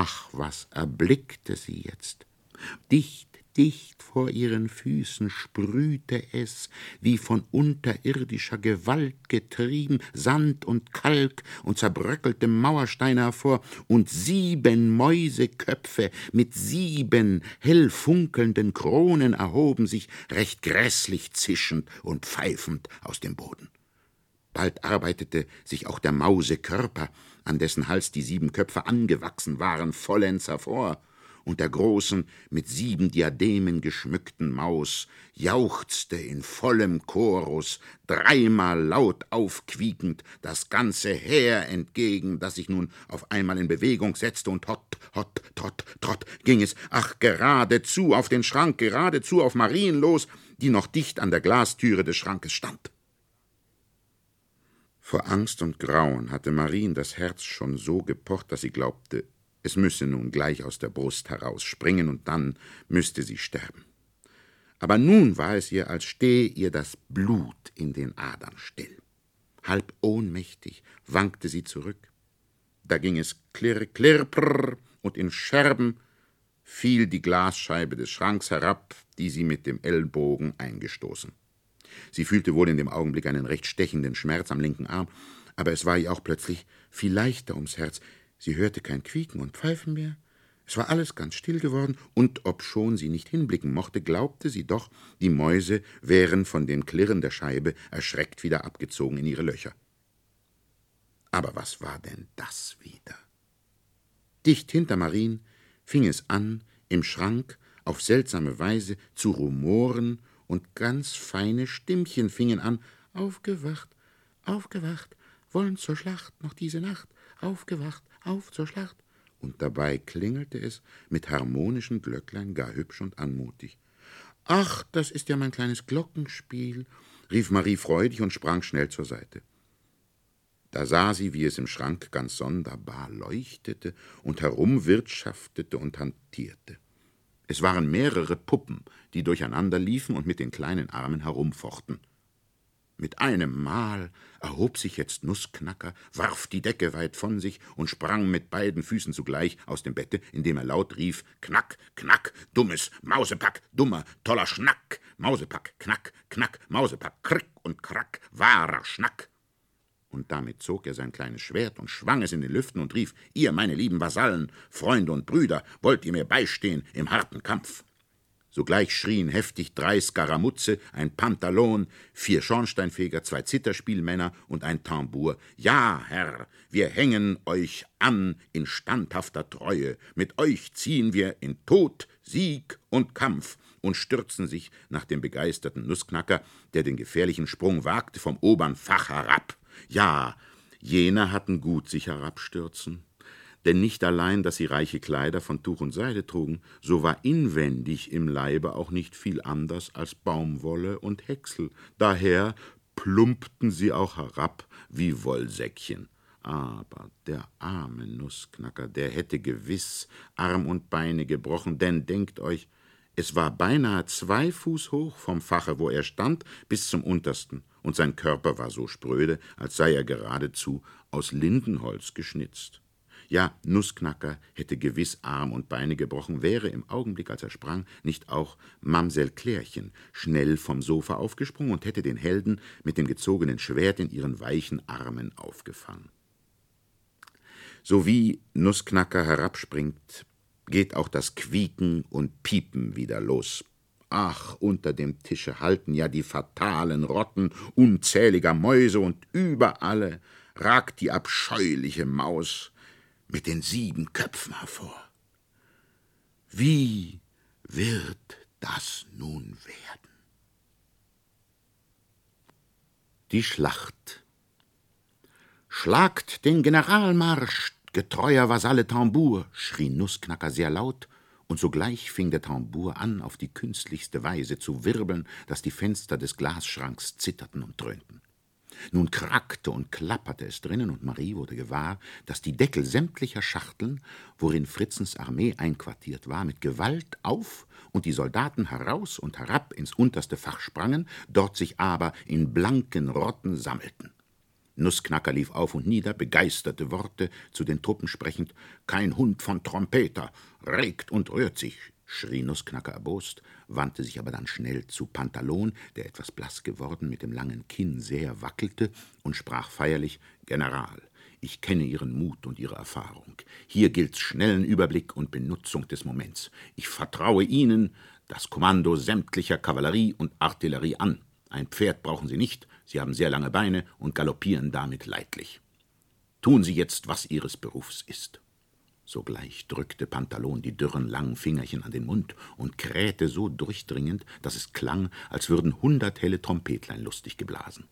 Ach, was erblickte sie jetzt! Dicht dicht vor ihren Füßen sprühte es, wie von unterirdischer Gewalt getrieben, Sand und Kalk und zerbröckelte Mauersteine hervor, und sieben Mäuseköpfe mit sieben hell funkelnden Kronen erhoben sich recht grässlich zischend und pfeifend aus dem Boden. Bald arbeitete sich auch der Mausekörper, an dessen Hals die sieben Köpfe angewachsen waren, vollends hervor, und der großen, mit sieben Diademen geschmückten Maus jauchzte in vollem Chorus, dreimal laut aufquiekend, das ganze Heer entgegen, das sich nun auf einmal in Bewegung setzte, und hott, hott, trott, trott ging es, ach, geradezu auf den Schrank, geradezu auf Marien los, die noch dicht an der Glastüre des Schrankes stand. Vor Angst und Grauen hatte Marien das Herz schon so gepocht, dass sie glaubte, es müsse nun gleich aus der Brust herausspringen, und dann müsste sie sterben. Aber nun war es ihr, als stehe ihr das Blut in den Adern still. Halb ohnmächtig wankte sie zurück. Da ging es klirr, klirr, prrr, und in Scherben fiel die Glasscheibe des Schranks herab, die sie mit dem Ellbogen eingestoßen. Sie fühlte wohl in dem Augenblick einen recht stechenden Schmerz am linken Arm, aber es war ihr auch plötzlich viel leichter ums Herz. Sie hörte kein Quieken und Pfeifen mehr. Es war alles ganz still geworden, und obschon sie nicht hinblicken mochte, glaubte sie doch, die Mäuse wären von dem Klirren der Scheibe erschreckt wieder abgezogen in ihre Löcher. Aber was war denn das wieder? Dicht hinter Marien fing es an, im Schrank auf seltsame Weise zu rumoren, und ganz feine Stimmchen fingen an, aufgewacht, aufgewacht, wollen zur Schlacht noch diese Nacht, aufgewacht, auf zur Schlacht. Und dabei klingelte es mit harmonischen Glöcklein gar hübsch und anmutig. Ach, das ist ja mein kleines Glockenspiel, rief Marie freudig und sprang schnell zur Seite. Da sah sie, wie es im Schrank ganz sonderbar leuchtete und herumwirtschaftete und hantierte. Es waren mehrere Puppen, die durcheinander liefen und mit den kleinen Armen herumfochten. Mit einem Mal erhob sich jetzt Nussknacker, warf die Decke weit von sich und sprang mit beiden Füßen zugleich aus dem Bette, indem er laut rief: Knack, knack, dummes Mausepack, dummer, toller Schnack, Mausepack, knack, knack, Mausepack, krick und krack, wahrer Schnack. Und damit zog er sein kleines Schwert und schwang es in den Lüften und rief: Ihr, meine lieben Vasallen, Freunde und Brüder, wollt ihr mir beistehen im harten Kampf? Sogleich schrien heftig drei Skaramuzze, ein Pantalon, vier Schornsteinfeger, zwei Zitterspielmänner und ein Tambour. Ja, Herr, wir hängen euch an in standhafter Treue. Mit euch ziehen wir in Tod, Sieg und Kampf und stürzen sich nach dem begeisterten Nussknacker, der den gefährlichen Sprung wagte, vom obern Fach herab. Ja, jene hatten gut sich herabstürzen denn nicht allein, dass sie reiche Kleider von Tuch und Seide trugen, so war inwendig im Leibe auch nicht viel anders als Baumwolle und Häcksel, daher plumpten sie auch herab wie Wollsäckchen. Aber der arme Nussknacker, der hätte gewiss Arm und Beine gebrochen, denn denkt euch, es war beinahe zwei Fuß hoch vom Fache, wo er stand, bis zum untersten, und sein Körper war so spröde, als sei er geradezu aus Lindenholz geschnitzt. Ja, Nussknacker hätte gewiss Arm und Beine gebrochen, wäre im Augenblick, als er sprang, nicht auch Mamsell Klärchen schnell vom Sofa aufgesprungen und hätte den Helden mit dem gezogenen Schwert in ihren weichen Armen aufgefangen. So wie Nussknacker herabspringt, geht auch das Quieken und Piepen wieder los. Ach, unter dem Tische halten ja die fatalen Rotten unzähliger Mäuse und über alle ragt die abscheuliche Maus, mit den sieben Köpfen hervor. Wie wird das nun werden? Die Schlacht. Schlagt den Generalmarsch, getreuer Vasalle Tambour, schrie Nussknacker sehr laut, und sogleich fing der Tambour an, auf die künstlichste Weise zu wirbeln, dass die Fenster des Glasschranks zitterten und dröhnten. Nun krackte und klapperte es drinnen, und Marie wurde gewahr, dass die Deckel sämtlicher Schachteln, worin Fritzens Armee einquartiert war, mit Gewalt auf und die Soldaten heraus und herab ins unterste Fach sprangen, dort sich aber in blanken Rotten sammelten. Nussknacker lief auf und nieder, begeisterte Worte zu den Truppen sprechend. Kein Hund von Trompeter, regt und rührt sich, schrie Nussknacker erbost, wandte sich aber dann schnell zu Pantalon, der etwas blass geworden, mit dem langen Kinn sehr wackelte, und sprach feierlich: General, ich kenne Ihren Mut und Ihre Erfahrung. Hier gilt's schnellen Überblick und Benutzung des Moments. Ich vertraue Ihnen das Kommando sämtlicher Kavallerie und Artillerie an. Ein Pferd brauchen Sie nicht, Sie haben sehr lange Beine und galoppieren damit leidlich. Tun Sie jetzt, was Ihres Berufs ist. Sogleich drückte Pantalon die dürren langen Fingerchen an den Mund und krähte so durchdringend, dass es klang, als würden hundert helle Trompetlein lustig geblasen.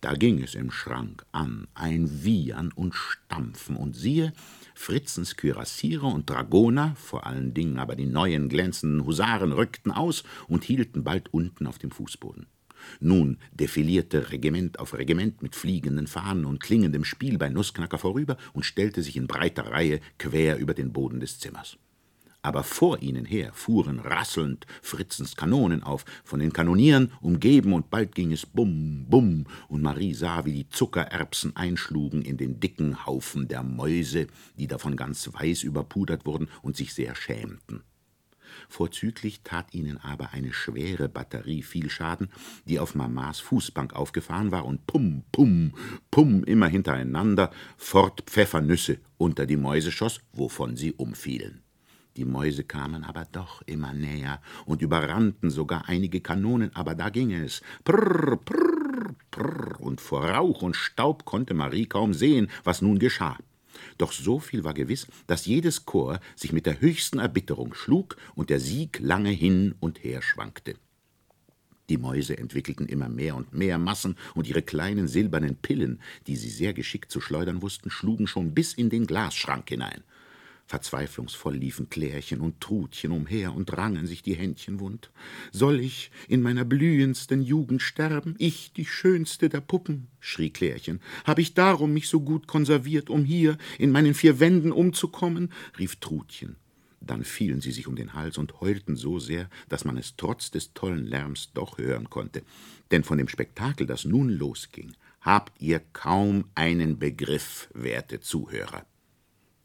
Da ging es im Schrank an, ein Wiehern und Stampfen, und siehe, Fritzens Kürassiere und Dragoner, vor allen Dingen aber die neuen glänzenden Husaren, rückten aus und hielten bald unten auf dem Fußboden. Nun defilierte Regiment auf Regiment mit fliegenden Fahnen und klingendem Spiel bei Nussknacker vorüber und stellte sich in breiter Reihe quer über den Boden des Zimmers. Aber vor ihnen her fuhren rasselnd Fritzens Kanonen auf, von den Kanonieren umgeben, und bald ging es bum, bum, und Marie sah, wie die Zuckererbsen einschlugen in den dicken Haufen der Mäuse, die davon ganz weiß überpudert wurden und sich sehr schämten. Vorzüglich tat ihnen aber eine schwere Batterie viel Schaden, die auf Mamas Fußbank aufgefahren war und pum, pum, pum immer hintereinander fort Pfeffernüsse unter die Mäuse schoss, wovon sie umfielen. Die Mäuse kamen aber doch immer näher und überrannten sogar einige Kanonen, aber da ging es. Prrr, prrr, prrr, und vor Rauch und Staub konnte Marie kaum sehen, was nun geschah. Doch so viel war gewiss, dass jedes Korps sich mit der höchsten Erbitterung schlug und der Sieg lange hin und her schwankte. Die Mäuse entwickelten immer mehr und mehr Massen, und ihre kleinen silbernen Pillen, die sie sehr geschickt zu schleudern wussten, schlugen schon bis in den Glasschrank hinein. Verzweiflungsvoll liefen Klärchen und Trutchen umher und rangen sich die Händchen wund. Soll ich in meiner blühendsten Jugend sterben, ich, die schönste der Puppen? schrie Klärchen. Hab ich darum mich so gut konserviert, um hier in meinen vier Wänden umzukommen? rief Trutchen. Dann fielen sie sich um den Hals und heulten so sehr, dass man es trotz des tollen Lärms doch hören konnte. Denn von dem Spektakel, das nun losging, habt ihr kaum einen Begriff, werte Zuhörer.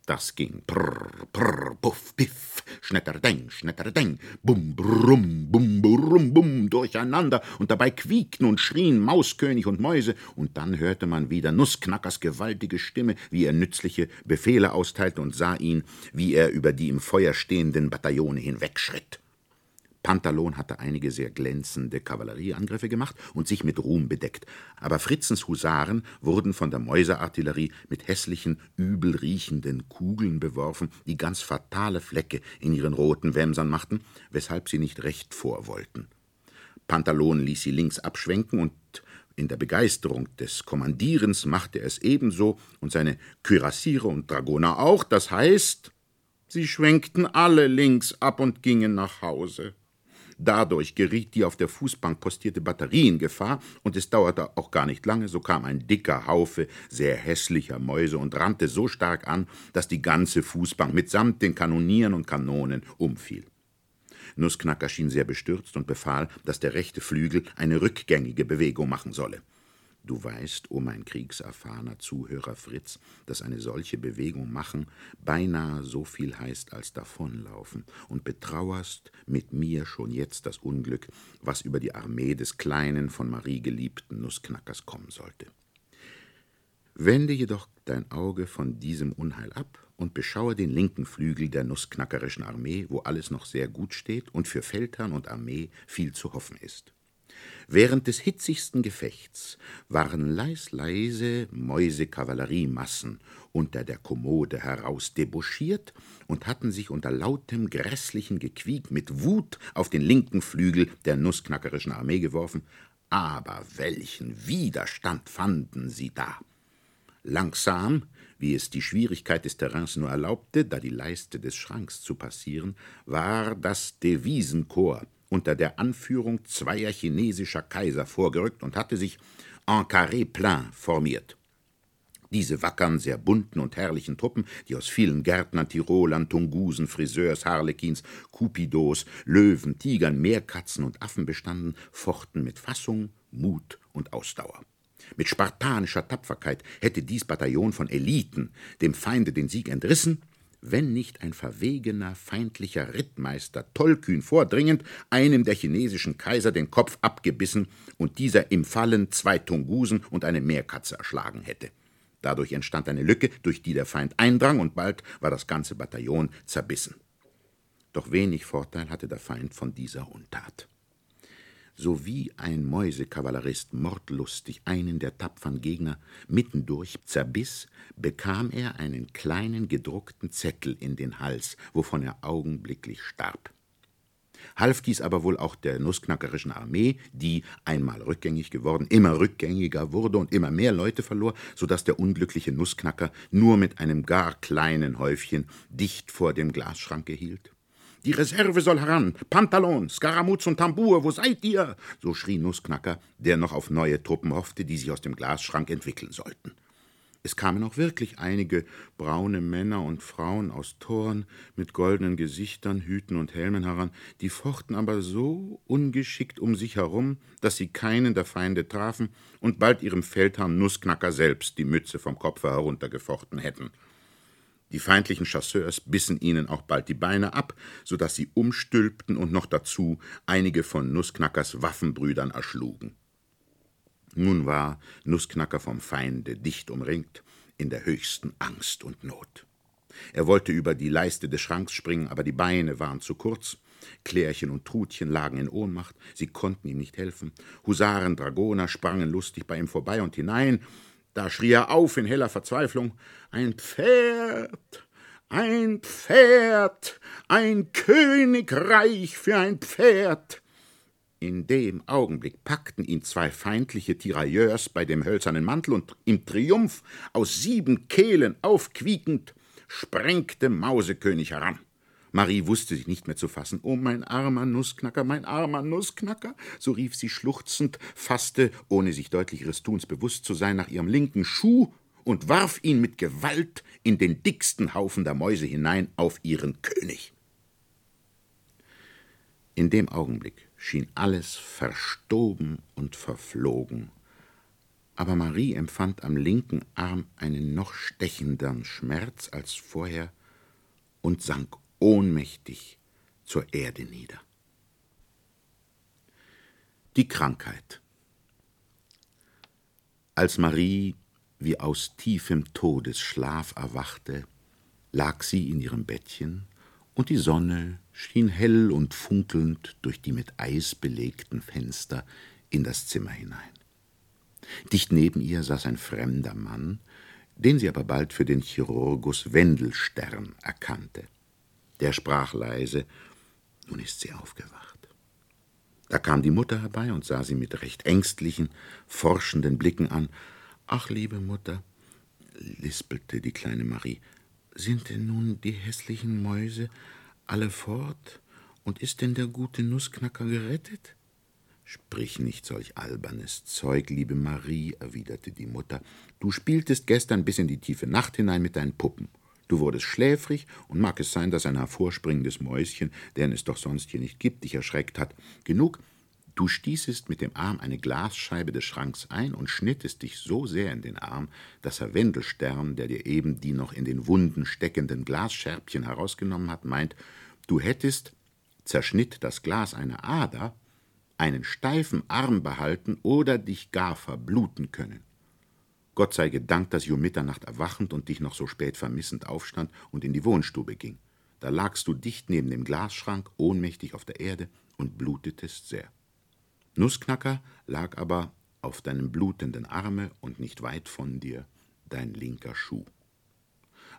Das ging. Prrr, prrr, puff, piff, schnetterdeng, schnetterdeng, bum, brumm, bum, brumm, bum, durcheinander, und dabei quiekten und schrien Mauskönig und Mäuse, und dann hörte man wieder Nussknackers gewaltige Stimme, wie er nützliche Befehle austeilte, und sah ihn, wie er über die im Feuer stehenden Bataillone hinwegschritt. Pantalon hatte einige sehr glänzende Kavallerieangriffe gemacht und sich mit Ruhm bedeckt, aber Fritzens Husaren wurden von der Mäuseartillerie mit hässlichen, übel riechenden Kugeln beworfen, die ganz fatale Flecke in ihren roten Wämsern machten, weshalb sie nicht recht vor wollten. Pantalon ließ sie links abschwenken und in der Begeisterung des Kommandierens machte er es ebenso und seine Kürassiere und Dragoner auch, das heißt, sie schwenkten alle links ab und gingen nach Hause. Dadurch geriet die auf der Fußbank postierte Batterie in Gefahr, und es dauerte auch gar nicht lange, so kam ein dicker Haufe sehr hässlicher Mäuse und rannte so stark an, dass die ganze Fußbank mitsamt den Kanonieren und Kanonen umfiel. Nussknacker schien sehr bestürzt und befahl, dass der rechte Flügel eine rückgängige Bewegung machen solle. Du weißt, o oh mein kriegserfahrener Zuhörer Fritz, dass eine solche Bewegung machen beinahe so viel heißt als davonlaufen, und betrauerst mit mir schon jetzt das Unglück, was über die Armee des kleinen, von Marie geliebten Nussknackers kommen sollte. Wende jedoch dein Auge von diesem Unheil ab und beschaue den linken Flügel der nussknackerischen Armee, wo alles noch sehr gut steht und für Feldherrn und Armee viel zu hoffen ist. Während des hitzigsten Gefechts waren leis leise Mäusekavalleriemassen unter der Kommode heraus debouchiert und hatten sich unter lautem, grässlichen Gequiek mit Wut auf den linken Flügel der nussknackerischen Armee geworfen, aber welchen Widerstand fanden sie da! Langsam, wie es die Schwierigkeit des Terrains nur erlaubte, da die Leiste des Schranks zu passieren, war das Devisenkorps unter der Anführung zweier chinesischer Kaiser vorgerückt und hatte sich en carré plein formiert. Diese wackern, sehr bunten und herrlichen Truppen, die aus vielen Gärtnern, Tirolern, Tungusen, Friseurs, Harlekins, Cupidos, Löwen, Tigern, Meerkatzen und Affen bestanden, fochten mit Fassung, Mut und Ausdauer. Mit spartanischer Tapferkeit hätte dies Bataillon von Eliten dem Feinde den Sieg entrissen, wenn nicht ein verwegener, feindlicher Rittmeister tollkühn vordringend einem der chinesischen Kaiser den Kopf abgebissen und dieser im Fallen zwei Tungusen und eine Meerkatze erschlagen hätte. Dadurch entstand eine Lücke, durch die der Feind eindrang, und bald war das ganze Bataillon zerbissen. Doch wenig Vorteil hatte der Feind von dieser Untat so wie ein Mäusekavallerist mordlustig einen der tapfern Gegner mittendurch zerbiss, bekam er einen kleinen gedruckten Zettel in den Hals, wovon er augenblicklich starb. Half dies aber wohl auch der nussknackerischen Armee, die, einmal rückgängig geworden, immer rückgängiger wurde und immer mehr Leute verlor, so dass der unglückliche Nussknacker nur mit einem gar kleinen Häufchen dicht vor dem Glasschranke hielt. Die Reserve soll heran. Pantalon, Skaramuz und Tambour, wo seid ihr? So schrie Nussknacker, der noch auf neue Truppen hoffte, die sich aus dem Glasschrank entwickeln sollten. Es kamen auch wirklich einige braune Männer und Frauen aus Toren mit goldenen Gesichtern, Hüten und Helmen heran, die fochten aber so ungeschickt um sich herum, dass sie keinen der Feinde trafen und bald ihrem Feldherrn Nussknacker selbst die Mütze vom Kopfe heruntergefochten hätten. Die feindlichen Chasseurs bissen ihnen auch bald die Beine ab, so dass sie umstülpten und noch dazu einige von Nussknackers Waffenbrüdern erschlugen. Nun war Nussknacker vom Feinde dicht umringt, in der höchsten Angst und Not. Er wollte über die Leiste des Schranks springen, aber die Beine waren zu kurz. Klärchen und Trutchen lagen in Ohnmacht, sie konnten ihm nicht helfen. Husaren, Dragoner sprangen lustig bei ihm vorbei und hinein, da schrie er auf in heller Verzweiflung Ein Pferd, ein Pferd, ein Königreich für ein Pferd. In dem Augenblick packten ihn zwei feindliche Tirailleurs bei dem hölzernen Mantel und im Triumph aus sieben Kehlen aufquiekend sprengte Mausekönig heran. Marie wusste sich nicht mehr zu fassen. Oh, mein armer Nussknacker, mein armer Nussknacker, so rief sie schluchzend, fasste, ohne sich deutlich ihres Tuns bewusst zu sein, nach ihrem linken Schuh und warf ihn mit Gewalt in den dicksten Haufen der Mäuse hinein auf ihren König. In dem Augenblick schien alles verstoben und verflogen, aber Marie empfand am linken Arm einen noch stechendern Schmerz als vorher und sank ohnmächtig zur Erde nieder. Die Krankheit. Als Marie wie aus tiefem Todesschlaf erwachte, lag sie in ihrem Bettchen, und die Sonne schien hell und funkelnd durch die mit Eis belegten Fenster in das Zimmer hinein. Dicht neben ihr saß ein fremder Mann, den sie aber bald für den Chirurgus Wendelstern erkannte. Der sprach leise, nun ist sie aufgewacht. Da kam die Mutter herbei und sah sie mit recht ängstlichen, forschenden Blicken an. Ach, liebe Mutter, lispelte die kleine Marie, sind denn nun die hässlichen Mäuse alle fort und ist denn der gute Nussknacker gerettet? Sprich nicht solch albernes Zeug, liebe Marie, erwiderte die Mutter. Du spieltest gestern bis in die tiefe Nacht hinein mit deinen Puppen. Du wurdest schläfrig, und mag es sein, dass ein hervorspringendes Mäuschen, deren es doch sonst hier nicht gibt, dich erschreckt hat. Genug, du stießest mit dem Arm eine Glasscheibe des Schranks ein und schnittest dich so sehr in den Arm, dass Herr Wendelstern, der dir eben die noch in den Wunden steckenden Glasscherbchen herausgenommen hat, meint, du hättest, zerschnitt das Glas eine Ader, einen steifen Arm behalten oder dich gar verbluten können. Gott sei gedankt, dass ich um Mitternacht erwachend und dich noch so spät vermissend aufstand und in die Wohnstube ging. Da lagst du dicht neben dem Glasschrank, ohnmächtig auf der Erde und blutetest sehr. Nussknacker lag aber auf deinem blutenden Arme und nicht weit von dir dein linker Schuh.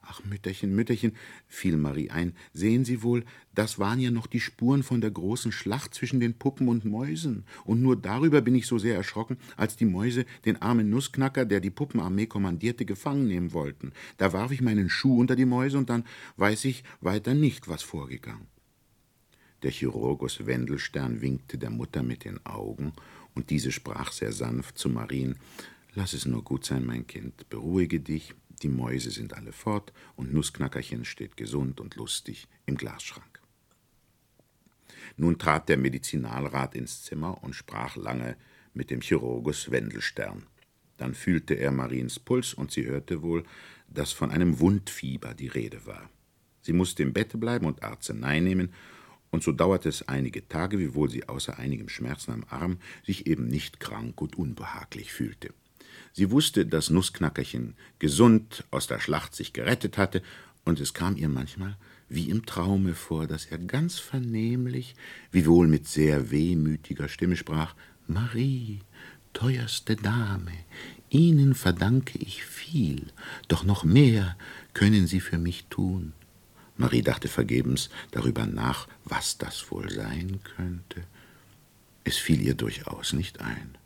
Ach, Mütterchen, Mütterchen, fiel Marie ein, sehen Sie wohl, das waren ja noch die Spuren von der großen Schlacht zwischen den Puppen und Mäusen. Und nur darüber bin ich so sehr erschrocken, als die Mäuse den armen Nussknacker, der die Puppenarmee kommandierte, gefangen nehmen wollten. Da warf ich meinen Schuh unter die Mäuse und dann weiß ich weiter nicht, was vorgegangen. Der Chirurgus Wendelstern winkte der Mutter mit den Augen, und diese sprach sehr sanft zu Marien Lass es nur gut sein, mein Kind, beruhige dich, die Mäuse sind alle fort und Nussknackerchen steht gesund und lustig im Glasschrank. Nun trat der Medizinalrat ins Zimmer und sprach lange mit dem Chirurgus Wendelstern. Dann fühlte er Mariens Puls und sie hörte wohl, dass von einem Wundfieber die Rede war. Sie musste im Bette bleiben und Arznei nehmen, und so dauerte es einige Tage, wiewohl sie außer einigem Schmerzen am Arm sich eben nicht krank und unbehaglich fühlte. Sie wusste, dass Nussknackerchen gesund aus der Schlacht sich gerettet hatte, und es kam ihr manchmal wie im Traume vor, dass er ganz vernehmlich, wiewohl mit sehr wehmütiger Stimme sprach Marie, teuerste Dame, Ihnen verdanke ich viel, doch noch mehr können Sie für mich tun. Marie dachte vergebens darüber nach, was das wohl sein könnte. Es fiel ihr durchaus nicht ein.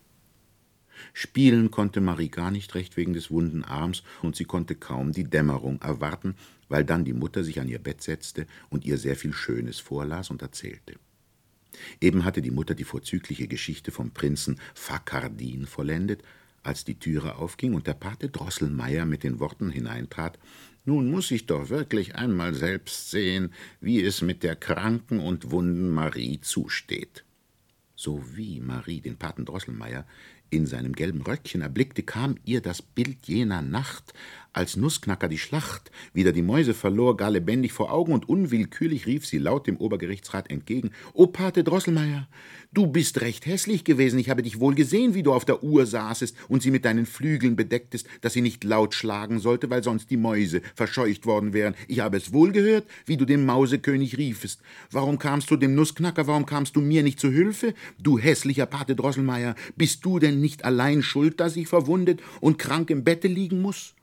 Spielen konnte Marie gar nicht recht wegen des wunden Arms, und sie konnte kaum die Dämmerung erwarten, weil dann die Mutter sich an ihr Bett setzte und ihr sehr viel Schönes vorlas und erzählte. Eben hatte die Mutter die vorzügliche Geschichte vom Prinzen Fakardin vollendet, als die Türe aufging und der Pate Drosselmeier mit den Worten hineintrat Nun muss ich doch wirklich einmal selbst sehen, wie es mit der kranken und wunden Marie zusteht. So wie Marie den Paten Drosselmeier in seinem gelben Röckchen erblickte, kam ihr das Bild jener Nacht, als Nussknacker die Schlacht wieder die Mäuse verlor, gar lebendig vor Augen, und unwillkürlich rief sie laut dem Obergerichtsrat entgegen O Pate Drosselmeier, du bist recht hässlich gewesen, ich habe dich wohl gesehen, wie du auf der Uhr saßest und sie mit deinen Flügeln bedecktest, dass sie nicht laut schlagen sollte, weil sonst die Mäuse verscheucht worden wären. Ich habe es wohl gehört, wie du dem Mausekönig riefest. Warum kamst du dem Nussknacker, warum kamst du mir nicht zu Hilfe? Du hässlicher Pate Drosselmeier, bist du denn nicht allein schuld, dass ich verwundet und krank im Bette liegen muss?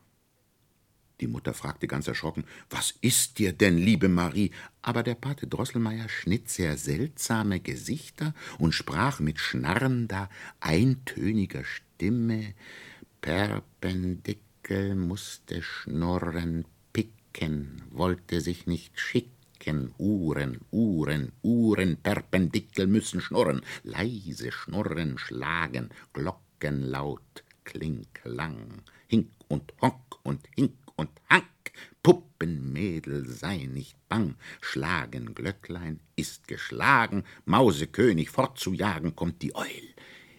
Die Mutter fragte ganz erschrocken, was ist dir denn, liebe Marie? Aber der Pate Drosselmeier schnitt sehr seltsame Gesichter und sprach mit schnarrender, eintöniger Stimme, Perpendikel musste schnurren, picken, wollte sich nicht schicken, Uhren, Uhren, Uhren, Perpendikel müssen schnurren, leise schnurren, schlagen, Glockenlaut, klinklang, hink und honk und hink und Hank, Puppenmädel, sei nicht bang, schlagen Glöcklein ist geschlagen, Mausekönig fortzujagen kommt die Eul.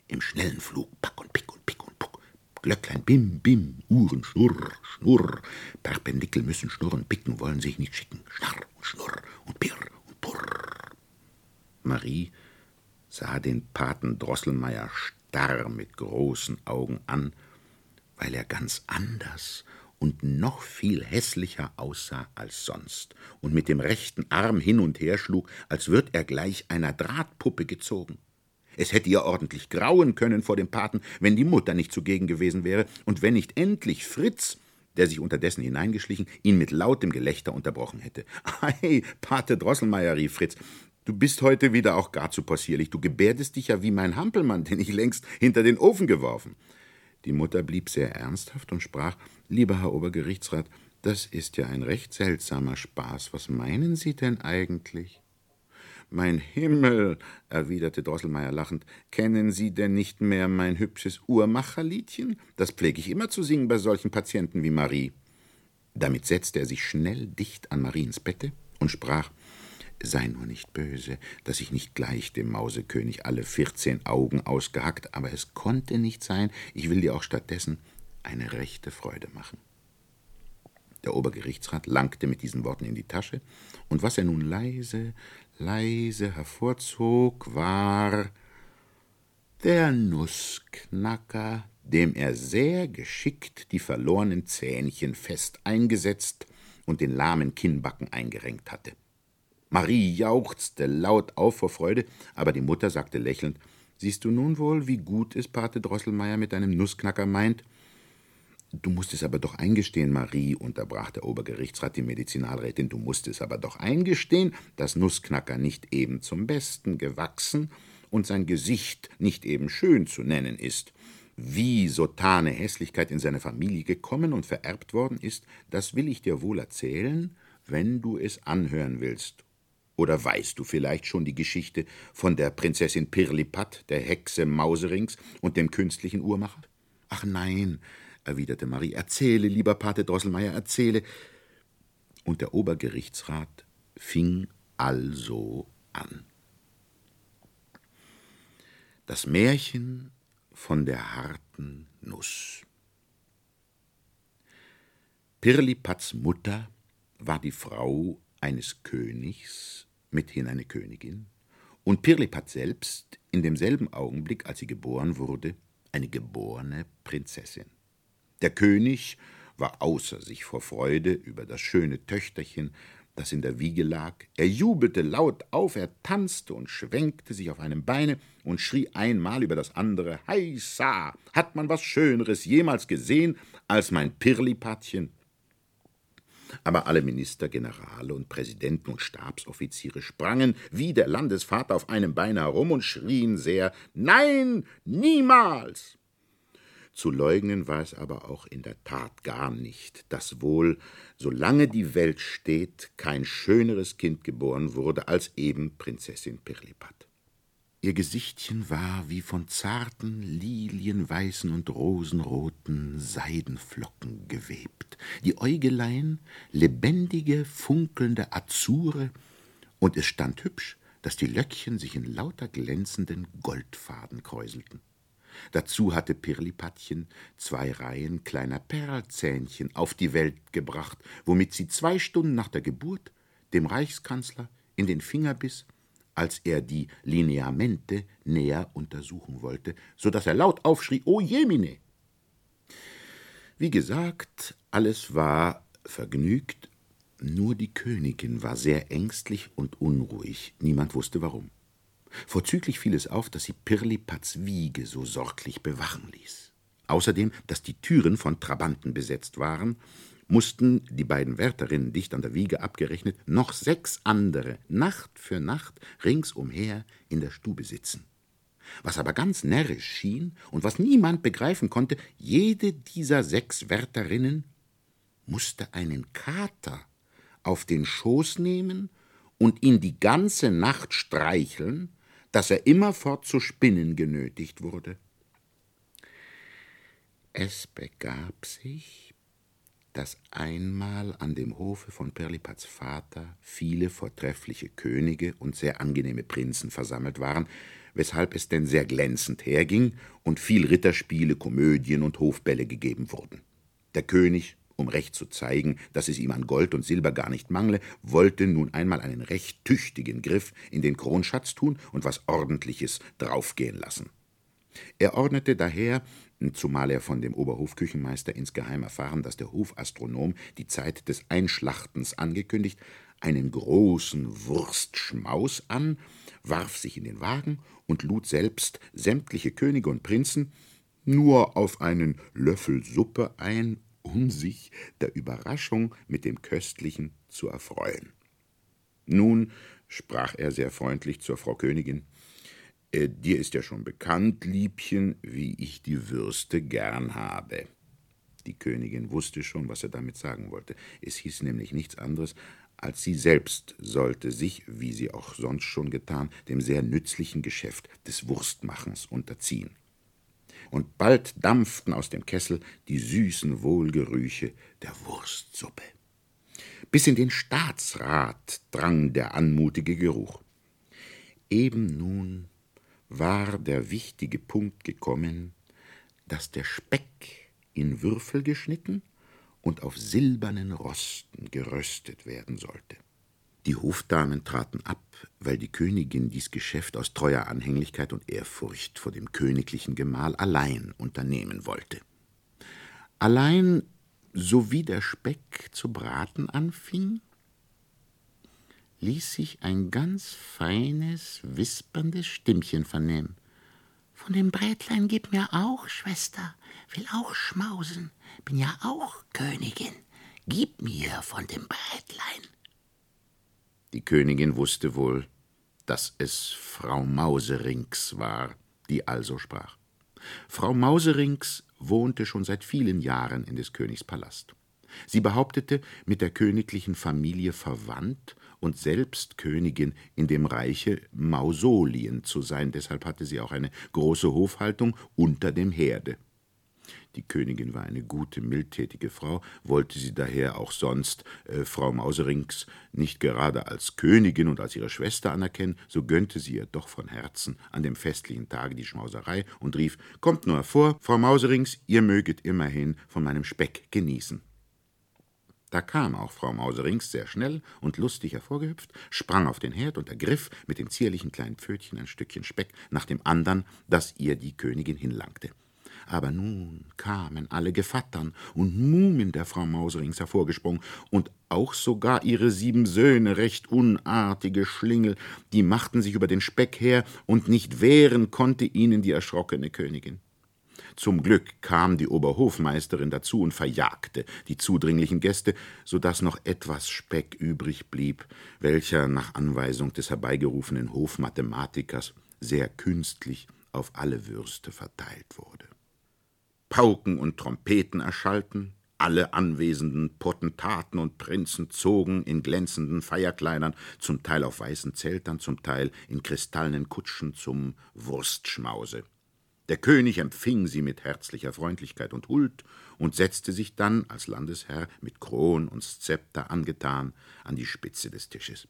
Im schnellen Flug pack und pick und pick und puck, Glöcklein bim, bim, Uhren schnurr, schnurr, Perpendikel müssen schnurren, picken wollen sich nicht schicken, schnarr und schnurr und pirr und purr. Marie sah den Paten Drosselmeier starr mit großen Augen an, weil er ganz anders und noch viel hässlicher aussah als sonst und mit dem rechten Arm hin und her schlug, als würd er gleich einer Drahtpuppe gezogen. Es hätte ihr ordentlich grauen können vor dem Paten, wenn die Mutter nicht zugegen gewesen wäre und wenn nicht endlich Fritz, der sich unterdessen hineingeschlichen, ihn mit lautem Gelächter unterbrochen hätte. Ei, Pate Drosselmeier, rief Fritz, du bist heute wieder auch gar zu possierlich. Du gebärdest dich ja wie mein Hampelmann, den ich längst hinter den Ofen geworfen. Die Mutter blieb sehr ernsthaft und sprach Lieber Herr Obergerichtsrat, das ist ja ein recht seltsamer Spaß. Was meinen Sie denn eigentlich? Mein Himmel, erwiderte Drosselmeier lachend, kennen Sie denn nicht mehr mein hübsches Uhrmacherliedchen? Das pflege ich immer zu singen bei solchen Patienten wie Marie. Damit setzte er sich schnell dicht an Mariens Bette und sprach Sei nur nicht böse, dass ich nicht gleich dem Mausekönig alle vierzehn Augen ausgehackt, aber es konnte nicht sein, ich will dir auch stattdessen eine rechte Freude machen. Der Obergerichtsrat langte mit diesen Worten in die Tasche, und was er nun leise, leise hervorzog, war der Nussknacker, dem er sehr geschickt die verlorenen Zähnchen fest eingesetzt und den lahmen Kinnbacken eingerenkt hatte. Marie jauchzte laut auf vor Freude, aber die Mutter sagte lächelnd Siehst du nun wohl, wie gut es Pate Drosselmeier mit deinem Nussknacker meint? Du musst es aber doch eingestehen, Marie, unterbrach der Obergerichtsrat die Medizinalrätin, du musst es aber doch eingestehen, dass Nussknacker nicht eben zum Besten gewachsen und sein Gesicht nicht eben schön zu nennen ist. Wie sotane Hässlichkeit in seine Familie gekommen und vererbt worden ist, das will ich dir wohl erzählen, wenn du es anhören willst. Oder weißt du vielleicht schon die Geschichte von der Prinzessin Pirlipat, der Hexe Mauserings und dem künstlichen Uhrmacher? Ach nein, erwiderte Marie. Erzähle, lieber Pate Drosselmeier, erzähle. Und der Obergerichtsrat fing also an. Das Märchen von der harten Nuss. Pirlipats Mutter war die Frau eines Königs, mithin eine Königin, und Pirlipat selbst in demselben Augenblick, als sie geboren wurde, eine geborene Prinzessin. Der König war außer sich vor Freude über das schöne Töchterchen, das in der Wiege lag. Er jubelte laut auf, er tanzte und schwenkte sich auf einem Beine und schrie einmal über das andere: Heisa! Hat man was Schöneres jemals gesehen als mein Pirlipatchen? Aber alle Minister, Generale und Präsidenten und Stabsoffiziere sprangen wie der Landesvater auf einem Bein herum und schrien sehr: Nein, niemals! Zu leugnen war es aber auch in der Tat gar nicht, dass wohl, solange die Welt steht, kein schöneres Kind geboren wurde als eben Prinzessin Pirlipat. Ihr Gesichtchen war wie von zarten, lilienweißen und rosenroten Seidenflocken gewebt, die Äugelein lebendige, funkelnde Azure, und es stand hübsch, dass die Löckchen sich in lauter glänzenden Goldfaden kräuselten. Dazu hatte Pirlipatchen zwei Reihen kleiner Perlzähnchen auf die Welt gebracht, womit sie zwei Stunden nach der Geburt dem Reichskanzler in den Finger biss, als er die Lineamente näher untersuchen wollte, so dass er laut aufschrie: O Jemine! Wie gesagt, alles war vergnügt, nur die Königin war sehr ängstlich und unruhig, niemand wusste warum. Vorzüglich fiel es auf, dass sie Pirlipats Wiege so sorglich bewachen ließ. Außerdem, dass die Türen von Trabanten besetzt waren, mussten die beiden Wärterinnen dicht an der Wiege abgerechnet noch sechs andere Nacht für Nacht ringsumher in der Stube sitzen. Was aber ganz närrisch schien und was niemand begreifen konnte, jede dieser sechs Wärterinnen musste einen Kater auf den Schoß nehmen und ihn die ganze Nacht streicheln, dass er immerfort zu spinnen genötigt wurde. Es begab sich, dass einmal an dem Hofe von Pirlipats Vater viele vortreffliche Könige und sehr angenehme Prinzen versammelt waren, weshalb es denn sehr glänzend herging und viel Ritterspiele, Komödien und Hofbälle gegeben wurden. Der König um recht zu zeigen, dass es ihm an Gold und Silber gar nicht mangle, wollte nun einmal einen recht tüchtigen Griff in den Kronschatz tun und was Ordentliches draufgehen lassen. Er ordnete daher, zumal er von dem Oberhofküchenmeister insgeheim erfahren, dass der Hofastronom die Zeit des Einschlachtens angekündigt, einen großen Wurstschmaus an, warf sich in den Wagen und lud selbst sämtliche Könige und Prinzen nur auf einen Löffel Suppe ein um sich der Überraschung mit dem Köstlichen zu erfreuen. Nun, sprach er sehr freundlich zur Frau Königin, äh, dir ist ja schon bekannt, Liebchen, wie ich die Würste gern habe. Die Königin wusste schon, was er damit sagen wollte. Es hieß nämlich nichts anderes, als sie selbst sollte sich, wie sie auch sonst schon getan, dem sehr nützlichen Geschäft des Wurstmachens unterziehen und bald dampften aus dem Kessel die süßen Wohlgerüche der Wurstsuppe. Bis in den Staatsrat drang der anmutige Geruch. Eben nun war der wichtige Punkt gekommen, dass der Speck in Würfel geschnitten und auf silbernen Rosten geröstet werden sollte. Die Hofdamen traten ab, weil die Königin dies Geschäft aus treuer Anhänglichkeit und Ehrfurcht vor dem königlichen Gemahl allein unternehmen wollte. Allein, so wie der Speck zu braten anfing, ließ sich ein ganz feines, wisperndes Stimmchen vernehmen. Von dem Brätlein gib mir auch, Schwester, will auch schmausen, bin ja auch Königin, gib mir von dem Brätlein. Die Königin wusste wohl, dass es Frau Mauserings war, die also sprach. Frau Mauserings wohnte schon seit vielen Jahren in des Königs Palast. Sie behauptete, mit der königlichen Familie verwandt und selbst Königin in dem Reiche Mausolien zu sein, deshalb hatte sie auch eine große Hofhaltung unter dem Herde. Die Königin war eine gute, mildtätige Frau, wollte sie daher auch sonst äh, Frau Mauserings nicht gerade als Königin und als ihre Schwester anerkennen, so gönnte sie ihr doch von Herzen an dem festlichen Tage die Schmauserei und rief: Kommt nur hervor, Frau Mauserings, ihr möget immerhin von meinem Speck genießen. Da kam auch Frau Mauserings sehr schnell und lustig hervorgehüpft, sprang auf den Herd und ergriff mit dem zierlichen kleinen Pfötchen ein Stückchen Speck nach dem andern, das ihr die Königin hinlangte. Aber nun kamen alle Gevattern und Mumen der Frau Mauserings hervorgesprungen, und auch sogar ihre sieben Söhne, recht unartige Schlingel, die machten sich über den Speck her, und nicht wehren konnte ihnen die erschrockene Königin. Zum Glück kam die Oberhofmeisterin dazu und verjagte die zudringlichen Gäste, so dass noch etwas Speck übrig blieb, welcher nach Anweisung des herbeigerufenen Hofmathematikers sehr künstlich auf alle Würste verteilt wurde. Pauken und Trompeten erschallten, alle anwesenden Potentaten und Prinzen zogen in glänzenden Feierkleidern, zum Teil auf weißen Zeltern, zum Teil in kristallenen Kutschen zum Wurstschmause. Der König empfing sie mit herzlicher Freundlichkeit und Huld und setzte sich dann als Landesherr mit Kron und Szepter angetan an die Spitze des Tisches.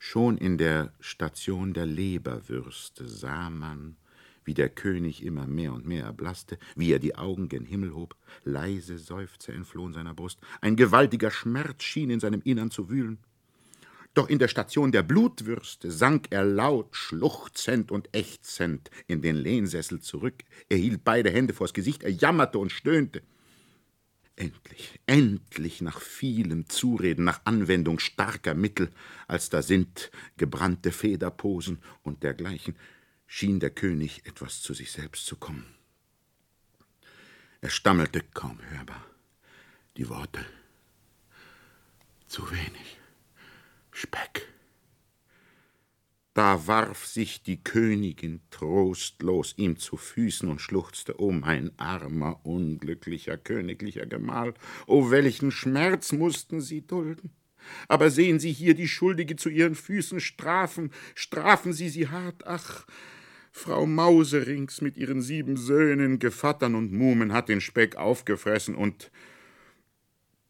Schon in der Station der Leberwürste sah man, wie der König immer mehr und mehr erblaßte, wie er die Augen gen Himmel hob, leise Seufzer entflohen seiner Brust, ein gewaltiger Schmerz schien in seinem Innern zu wühlen. Doch in der Station der Blutwürste sank er laut, schluchzend und ächzend in den Lehnsessel zurück. Er hielt beide Hände vors Gesicht, er jammerte und stöhnte. Endlich, endlich nach vielem Zureden, nach Anwendung starker Mittel, als da sind gebrannte Federposen und dergleichen, schien der König etwas zu sich selbst zu kommen. Er stammelte kaum hörbar die Worte zu wenig. Speck. Da warf sich die Königin trostlos ihm zu Füßen und schluchzte, O mein armer, unglücklicher, königlicher Gemahl, o welchen Schmerz mussten Sie dulden. Aber sehen Sie hier die Schuldige zu Ihren Füßen strafen, strafen Sie sie hart, ach, Frau Mauserings mit ihren sieben Söhnen, Gevattern und Mumen hat den Speck aufgefressen und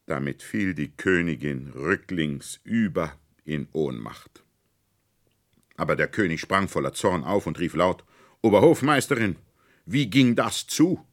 damit fiel die Königin rücklings über in Ohnmacht. Aber der König sprang voller Zorn auf und rief laut Oberhofmeisterin, wie ging das zu?